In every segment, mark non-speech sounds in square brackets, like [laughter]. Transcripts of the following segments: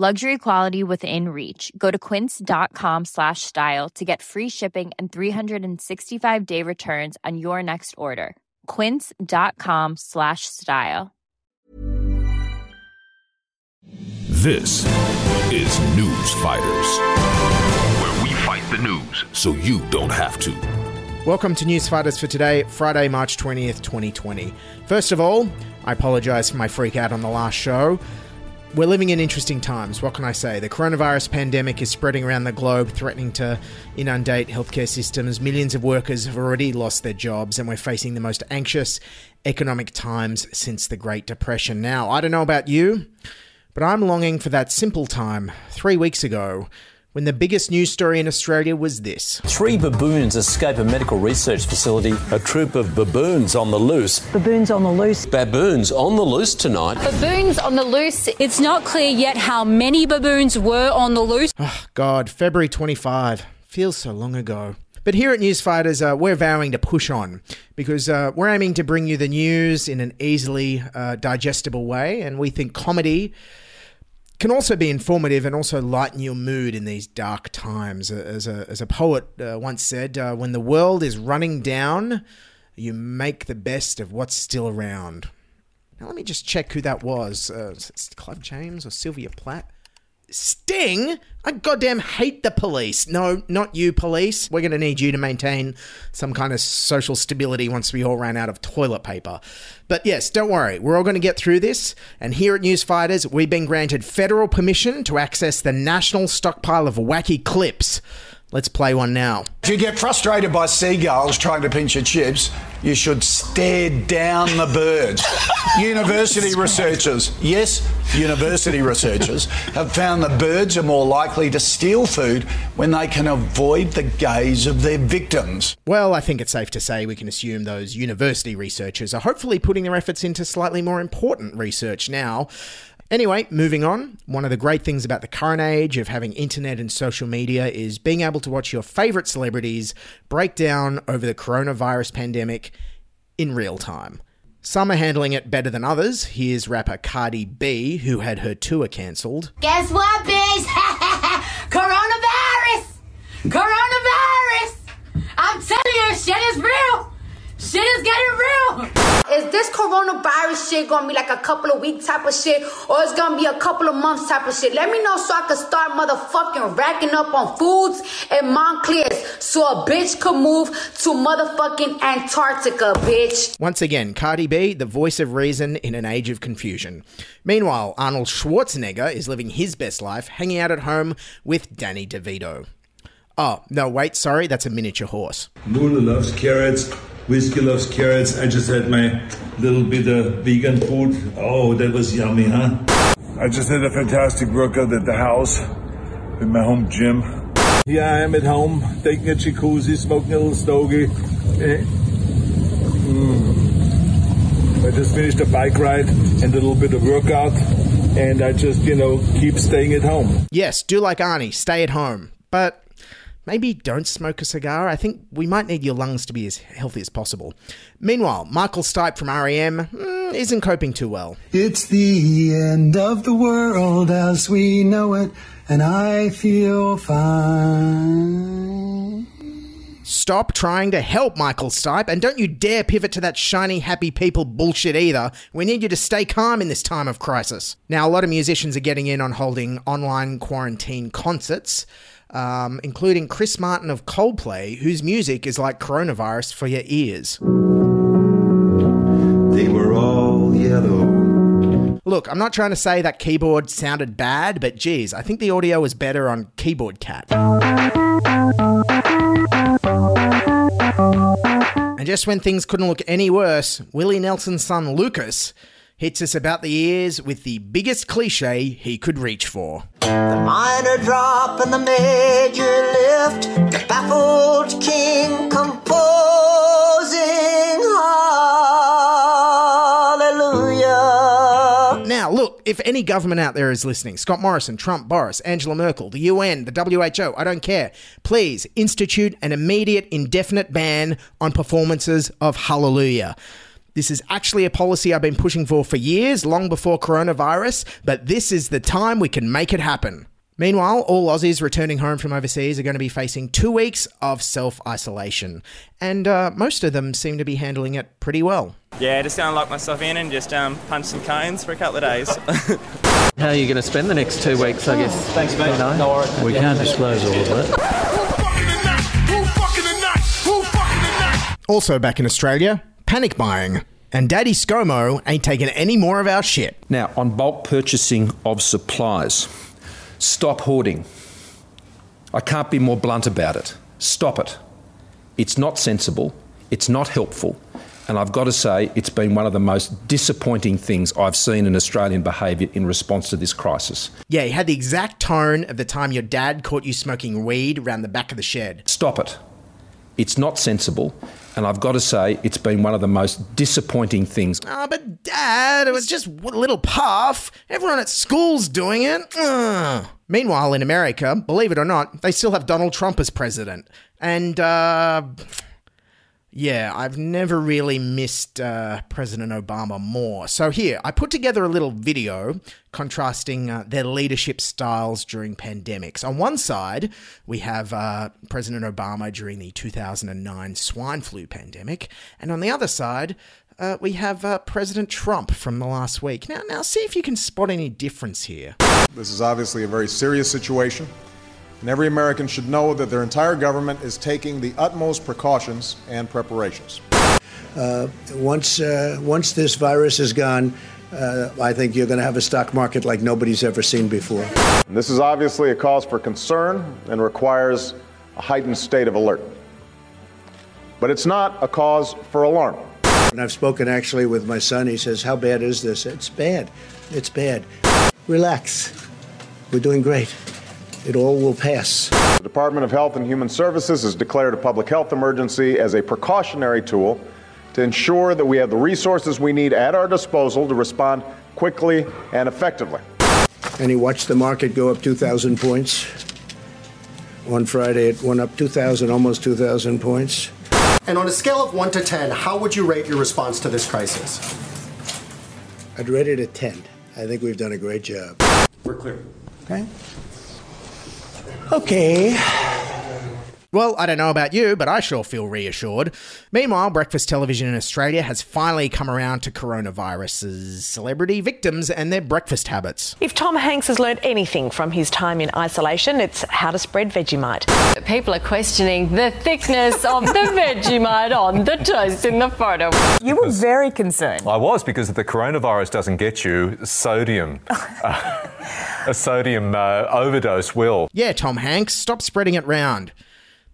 Luxury quality within reach. Go to quince.com slash style to get free shipping and 365 day returns on your next order. Quince.com slash style. This is News Fighters, where we fight the news so you don't have to. Welcome to News Fighters for today, Friday, March 20th, 2020. First of all, I apologise for my freak out on the last show. We're living in interesting times. What can I say? The coronavirus pandemic is spreading around the globe, threatening to inundate healthcare systems. Millions of workers have already lost their jobs, and we're facing the most anxious economic times since the Great Depression. Now, I don't know about you, but I'm longing for that simple time three weeks ago when the biggest news story in Australia was this. Three baboons escape a medical research facility. A troop of baboons on the loose. Baboons on the loose. Baboons on the loose tonight. Baboons on the loose. It's not clear yet how many baboons were on the loose. Oh, God, February 25. Feels so long ago. But here at Newsfighters, uh, we're vowing to push on because uh, we're aiming to bring you the news in an easily uh, digestible way, and we think comedy can also be informative and also lighten your mood in these dark times. As a, as a poet uh, once said, uh, when the world is running down, you make the best of what's still around. Now, let me just check who that was. Uh, Clive James or Sylvia Plath? Sting? I goddamn hate the police. No, not you, police. We're going to need you to maintain some kind of social stability once we all ran out of toilet paper. But yes, don't worry. We're all going to get through this. And here at Newsfighters, we've been granted federal permission to access the national stockpile of wacky clips. Let's play one now. If you get frustrated by seagulls trying to pinch your chips, you should stare down the birds. [laughs] university researchers, yes, university researchers, have found that birds are more likely to steal food when they can avoid the gaze of their victims. Well, I think it's safe to say we can assume those university researchers are hopefully putting their efforts into slightly more important research now. Anyway, moving on. One of the great things about the current age of having internet and social media is being able to watch your favorite celebrities break down over the coronavirus pandemic in real time. Some are handling it better than others. Here's rapper Cardi B, who had her tour cancelled. Guess what, bitch? [laughs] Coronavirus! Coronavirus! I'm telling you, shit is real! Shit is getting real! Is this coronavirus shit gonna be like a couple of week type of shit, or it's gonna be a couple of months type of shit? Let me know so I can start motherfucking racking up on foods and Montclair's so a bitch could move to motherfucking Antarctica, bitch. Once again, Cardi B, the voice of reason in an age of confusion. Meanwhile, Arnold Schwarzenegger is living his best life, hanging out at home with Danny DeVito. Oh, no, wait, sorry, that's a miniature horse. Mula loves carrots. Whiskey loves carrots. I just had my little bit of vegan food. Oh, that was yummy, huh? I just had a fantastic workout at the house in my home gym. Here I am at home, taking a jacuzzi, smoking a little stogie. Eh. Mm. I just finished a bike ride and a little bit of workout, and I just, you know, keep staying at home. Yes, do like Arnie, stay at home. But maybe don't smoke a cigar. I think we might need your lungs to be as healthy as possible. Meanwhile, Michael Stipe from REM mm, isn't coping too well. It's the end of the world as we know it, and I feel fine. Stop trying to help Michael Stipe, and don't you dare pivot to that shiny, happy people bullshit either. We need you to stay calm in this time of crisis. Now, a lot of musicians are getting in on holding online quarantine concerts, um, including Chris Martin of Coldplay, whose music is like coronavirus for your ears. They were all yellow. Look, I'm not trying to say that keyboard sounded bad, but geez, I think the audio was better on Keyboard Cat. And just when things couldn't look any worse, Willie Nelson's son Lucas hits us about the ears with the biggest cliche he could reach for. The minor drop and the major lift, the baffled king composing hallelujah. Now, look, if any government out there is listening, Scott Morrison, Trump, Boris, Angela Merkel, the UN, the WHO, I don't care, please institute an immediate indefinite ban on performances of Hallelujah. This is actually a policy I've been pushing for for years, long before coronavirus, but this is the time we can make it happen. Meanwhile, all Aussies returning home from overseas are going to be facing two weeks of self isolation, and uh, most of them seem to be handling it pretty well. Yeah, just gonna lock myself in and just um, punch some cones for a couple of days. [laughs] How are you going to spend the next two weeks, I guess? Thanks, mate. You know? No worries. We can't disclose all of that. Also back in Australia, panic buying. And Daddy ScoMo ain't taking any more of our shit. Now, on bulk purchasing of supplies, stop hoarding. I can't be more blunt about it. Stop it. It's not sensible, it's not helpful, and I've got to say, it's been one of the most disappointing things I've seen in Australian behaviour in response to this crisis. Yeah, he had the exact tone of the time your dad caught you smoking weed around the back of the shed. Stop it. It's not sensible, and I've got to say, it's been one of the most disappointing things. Ah, but Dad, it was just a little puff. Everyone at school's doing it. Ugh. Meanwhile, in America, believe it or not, they still have Donald Trump as president. And, uh. Yeah, I've never really missed uh, President Obama more. So, here, I put together a little video contrasting uh, their leadership styles during pandemics. On one side, we have uh, President Obama during the 2009 swine flu pandemic, and on the other side, uh, we have uh, President Trump from the last week. Now, now, see if you can spot any difference here. This is obviously a very serious situation, and every American should know that their entire government is taking the utmost precautions and preparations. Uh, once, uh, once this virus is gone, uh, I think you're going to have a stock market like nobody's ever seen before. And this is obviously a cause for concern and requires a heightened state of alert. But it's not a cause for alarm. And I've spoken actually with my son. He says, How bad is this? It's bad. It's bad. Relax. We're doing great. It all will pass. The Department of Health and Human Services has declared a public health emergency as a precautionary tool to ensure that we have the resources we need at our disposal to respond quickly and effectively. And he watched the market go up 2,000 points. On Friday, it went up 2,000, almost 2,000 points. And on a scale of 1 to 10, how would you rate your response to this crisis? I'd rate it a 10. I think we've done a great job. We're clear. Okay. Okay. Well, I don't know about you, but I sure feel reassured. Meanwhile, breakfast television in Australia has finally come around to coronavirus's celebrity victims and their breakfast habits. If Tom Hanks has learnt anything from his time in isolation, it's how to spread Vegemite. People are questioning the thickness of the [laughs] Vegemite on the toast in the photo. You were very concerned. I was because if the coronavirus doesn't get you, sodium, uh, [laughs] a sodium uh, overdose will. Yeah, Tom Hanks, stop spreading it round.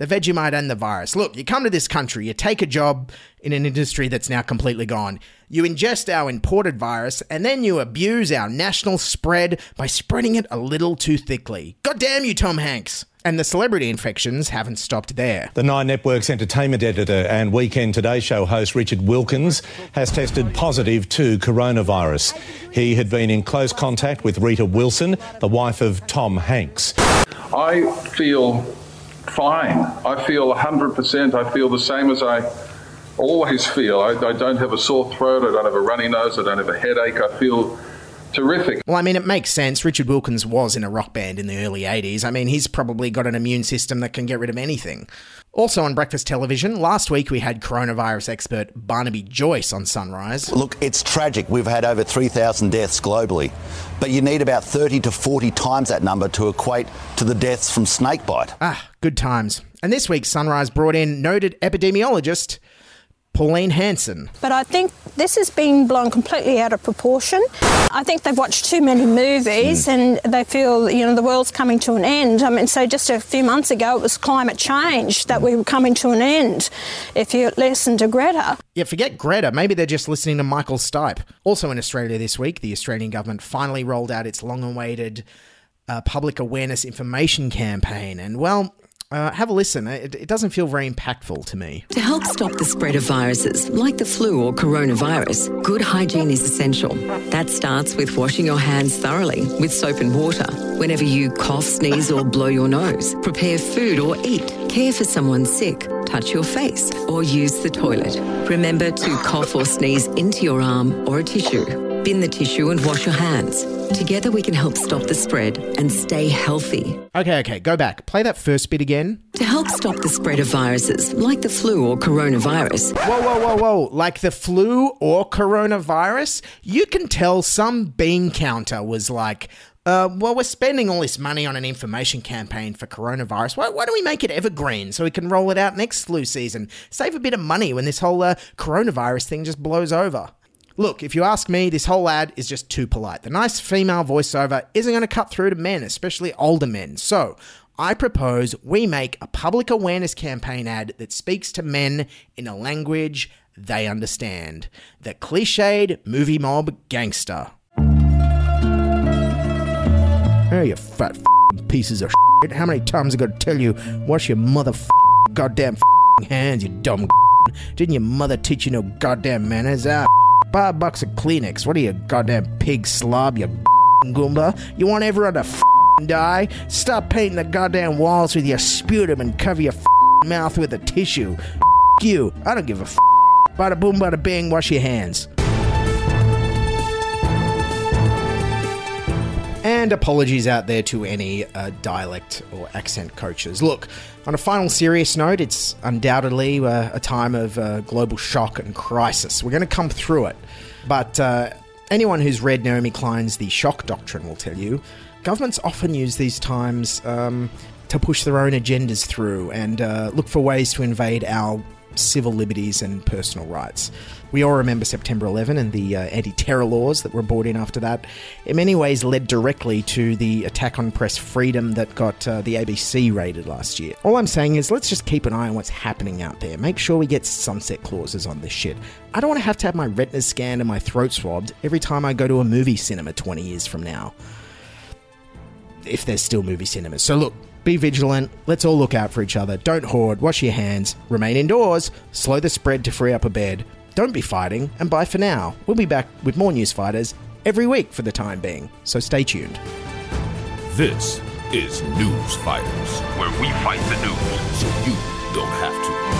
The Vegemite and the virus. Look, you come to this country, you take a job in an industry that's now completely gone. You ingest our imported virus, and then you abuse our national spread by spreading it a little too thickly. God damn you, Tom Hanks! And the celebrity infections haven't stopped there. The Nine Network's entertainment editor and Weekend Today show host Richard Wilkins has tested positive to coronavirus. He had been in close contact with Rita Wilson, the wife of Tom Hanks. I feel fine. I feel 100%. I feel the same as I always feel. I, I don't have a sore throat. I don't have a runny nose. I don't have a headache. I feel terrific. Well, I mean, it makes sense. Richard Wilkins was in a rock band in the early 80s. I mean, he's probably got an immune system that can get rid of anything. Also on breakfast television, last week we had coronavirus expert Barnaby Joyce on Sunrise. Look, it's tragic. We've had over 3,000 deaths globally, but you need about 30 to 40 times that number to equate to the deaths from snakebite. Ah, good times. And this week, Sunrise brought in noted epidemiologist Pauline Hanson. But I think this has been blown completely out of proportion. I think they've watched too many movies and they feel, you know, the world's coming to an end. I mean, so just a few months ago it was climate change that we were coming to an end. If you listen to Greta. Yeah, forget Greta. Maybe they're just listening to Michael Stipe. Also in Australia this week, the Australian government finally rolled out its long awaited uh, public awareness information campaign. And, well, uh, have a listen. It, it doesn't feel very impactful to me. To help stop the spread of viruses like the flu or coronavirus, good hygiene is essential. That starts with washing your hands thoroughly with soap and water. Whenever you cough, sneeze, or blow your nose, prepare food or eat, care for someone sick, touch your face, or use the toilet. Remember to cough or sneeze into your arm or a tissue. Bin the tissue and wash your hands. Together we can help stop the spread and stay healthy. Okay, okay, go back. Play that first bit again. To help stop the spread of viruses like the flu or coronavirus, Whoa, whoa, whoa, whoa. Like the flu or coronavirus? You can tell some bean counter was like, uh, well, we're spending all this money on an information campaign for coronavirus. Why, why don't we make it evergreen so we can roll it out next flu season? Save a bit of money when this whole uh, coronavirus thing just blows over. Look, if you ask me, this whole ad is just too polite. The nice female voiceover isn't going to cut through to men, especially older men. So, I propose we make a public awareness campaign ad that speaks to men in a language they understand. The cliched movie mob gangster. Oh, you fat pieces of shit. How many times I gotta tell you, wash your mother goddamn hands, you dumb Didn't your mother teach you no goddamn manners? Ah, five bucks of Kleenex. What are you, goddamn pig slob, you [laughs] goomba? You want everyone to [laughs] die? Stop painting the goddamn walls with your sputum and cover your [laughs] mouth with a tissue. You. I don't give a f***. Bada boom, bada bing, wash your hands. And apologies out there to any uh, dialect or accent coaches. Look, on a final serious note, it's undoubtedly uh, a time of uh, global shock and crisis. We're going to come through it. But uh, anyone who's read Naomi Klein's The Shock Doctrine will tell you governments often use these times um, to push their own agendas through and uh, look for ways to invade our civil liberties and personal rights. We all remember September 11 and the uh, anti terror laws that were brought in after that. In many ways, led directly to the attack on press freedom that got uh, the ABC raided last year. All I'm saying is let's just keep an eye on what's happening out there. Make sure we get sunset clauses on this shit. I don't want to have to have my retinas scanned and my throat swabbed every time I go to a movie cinema 20 years from now. If there's still movie cinemas. So look, be vigilant. Let's all look out for each other. Don't hoard. Wash your hands. Remain indoors. Slow the spread to free up a bed. Don't be fighting. And bye for now. We'll be back with more news fighters every week for the time being. So stay tuned. This is News Fighters, where we fight the news so you don't have to.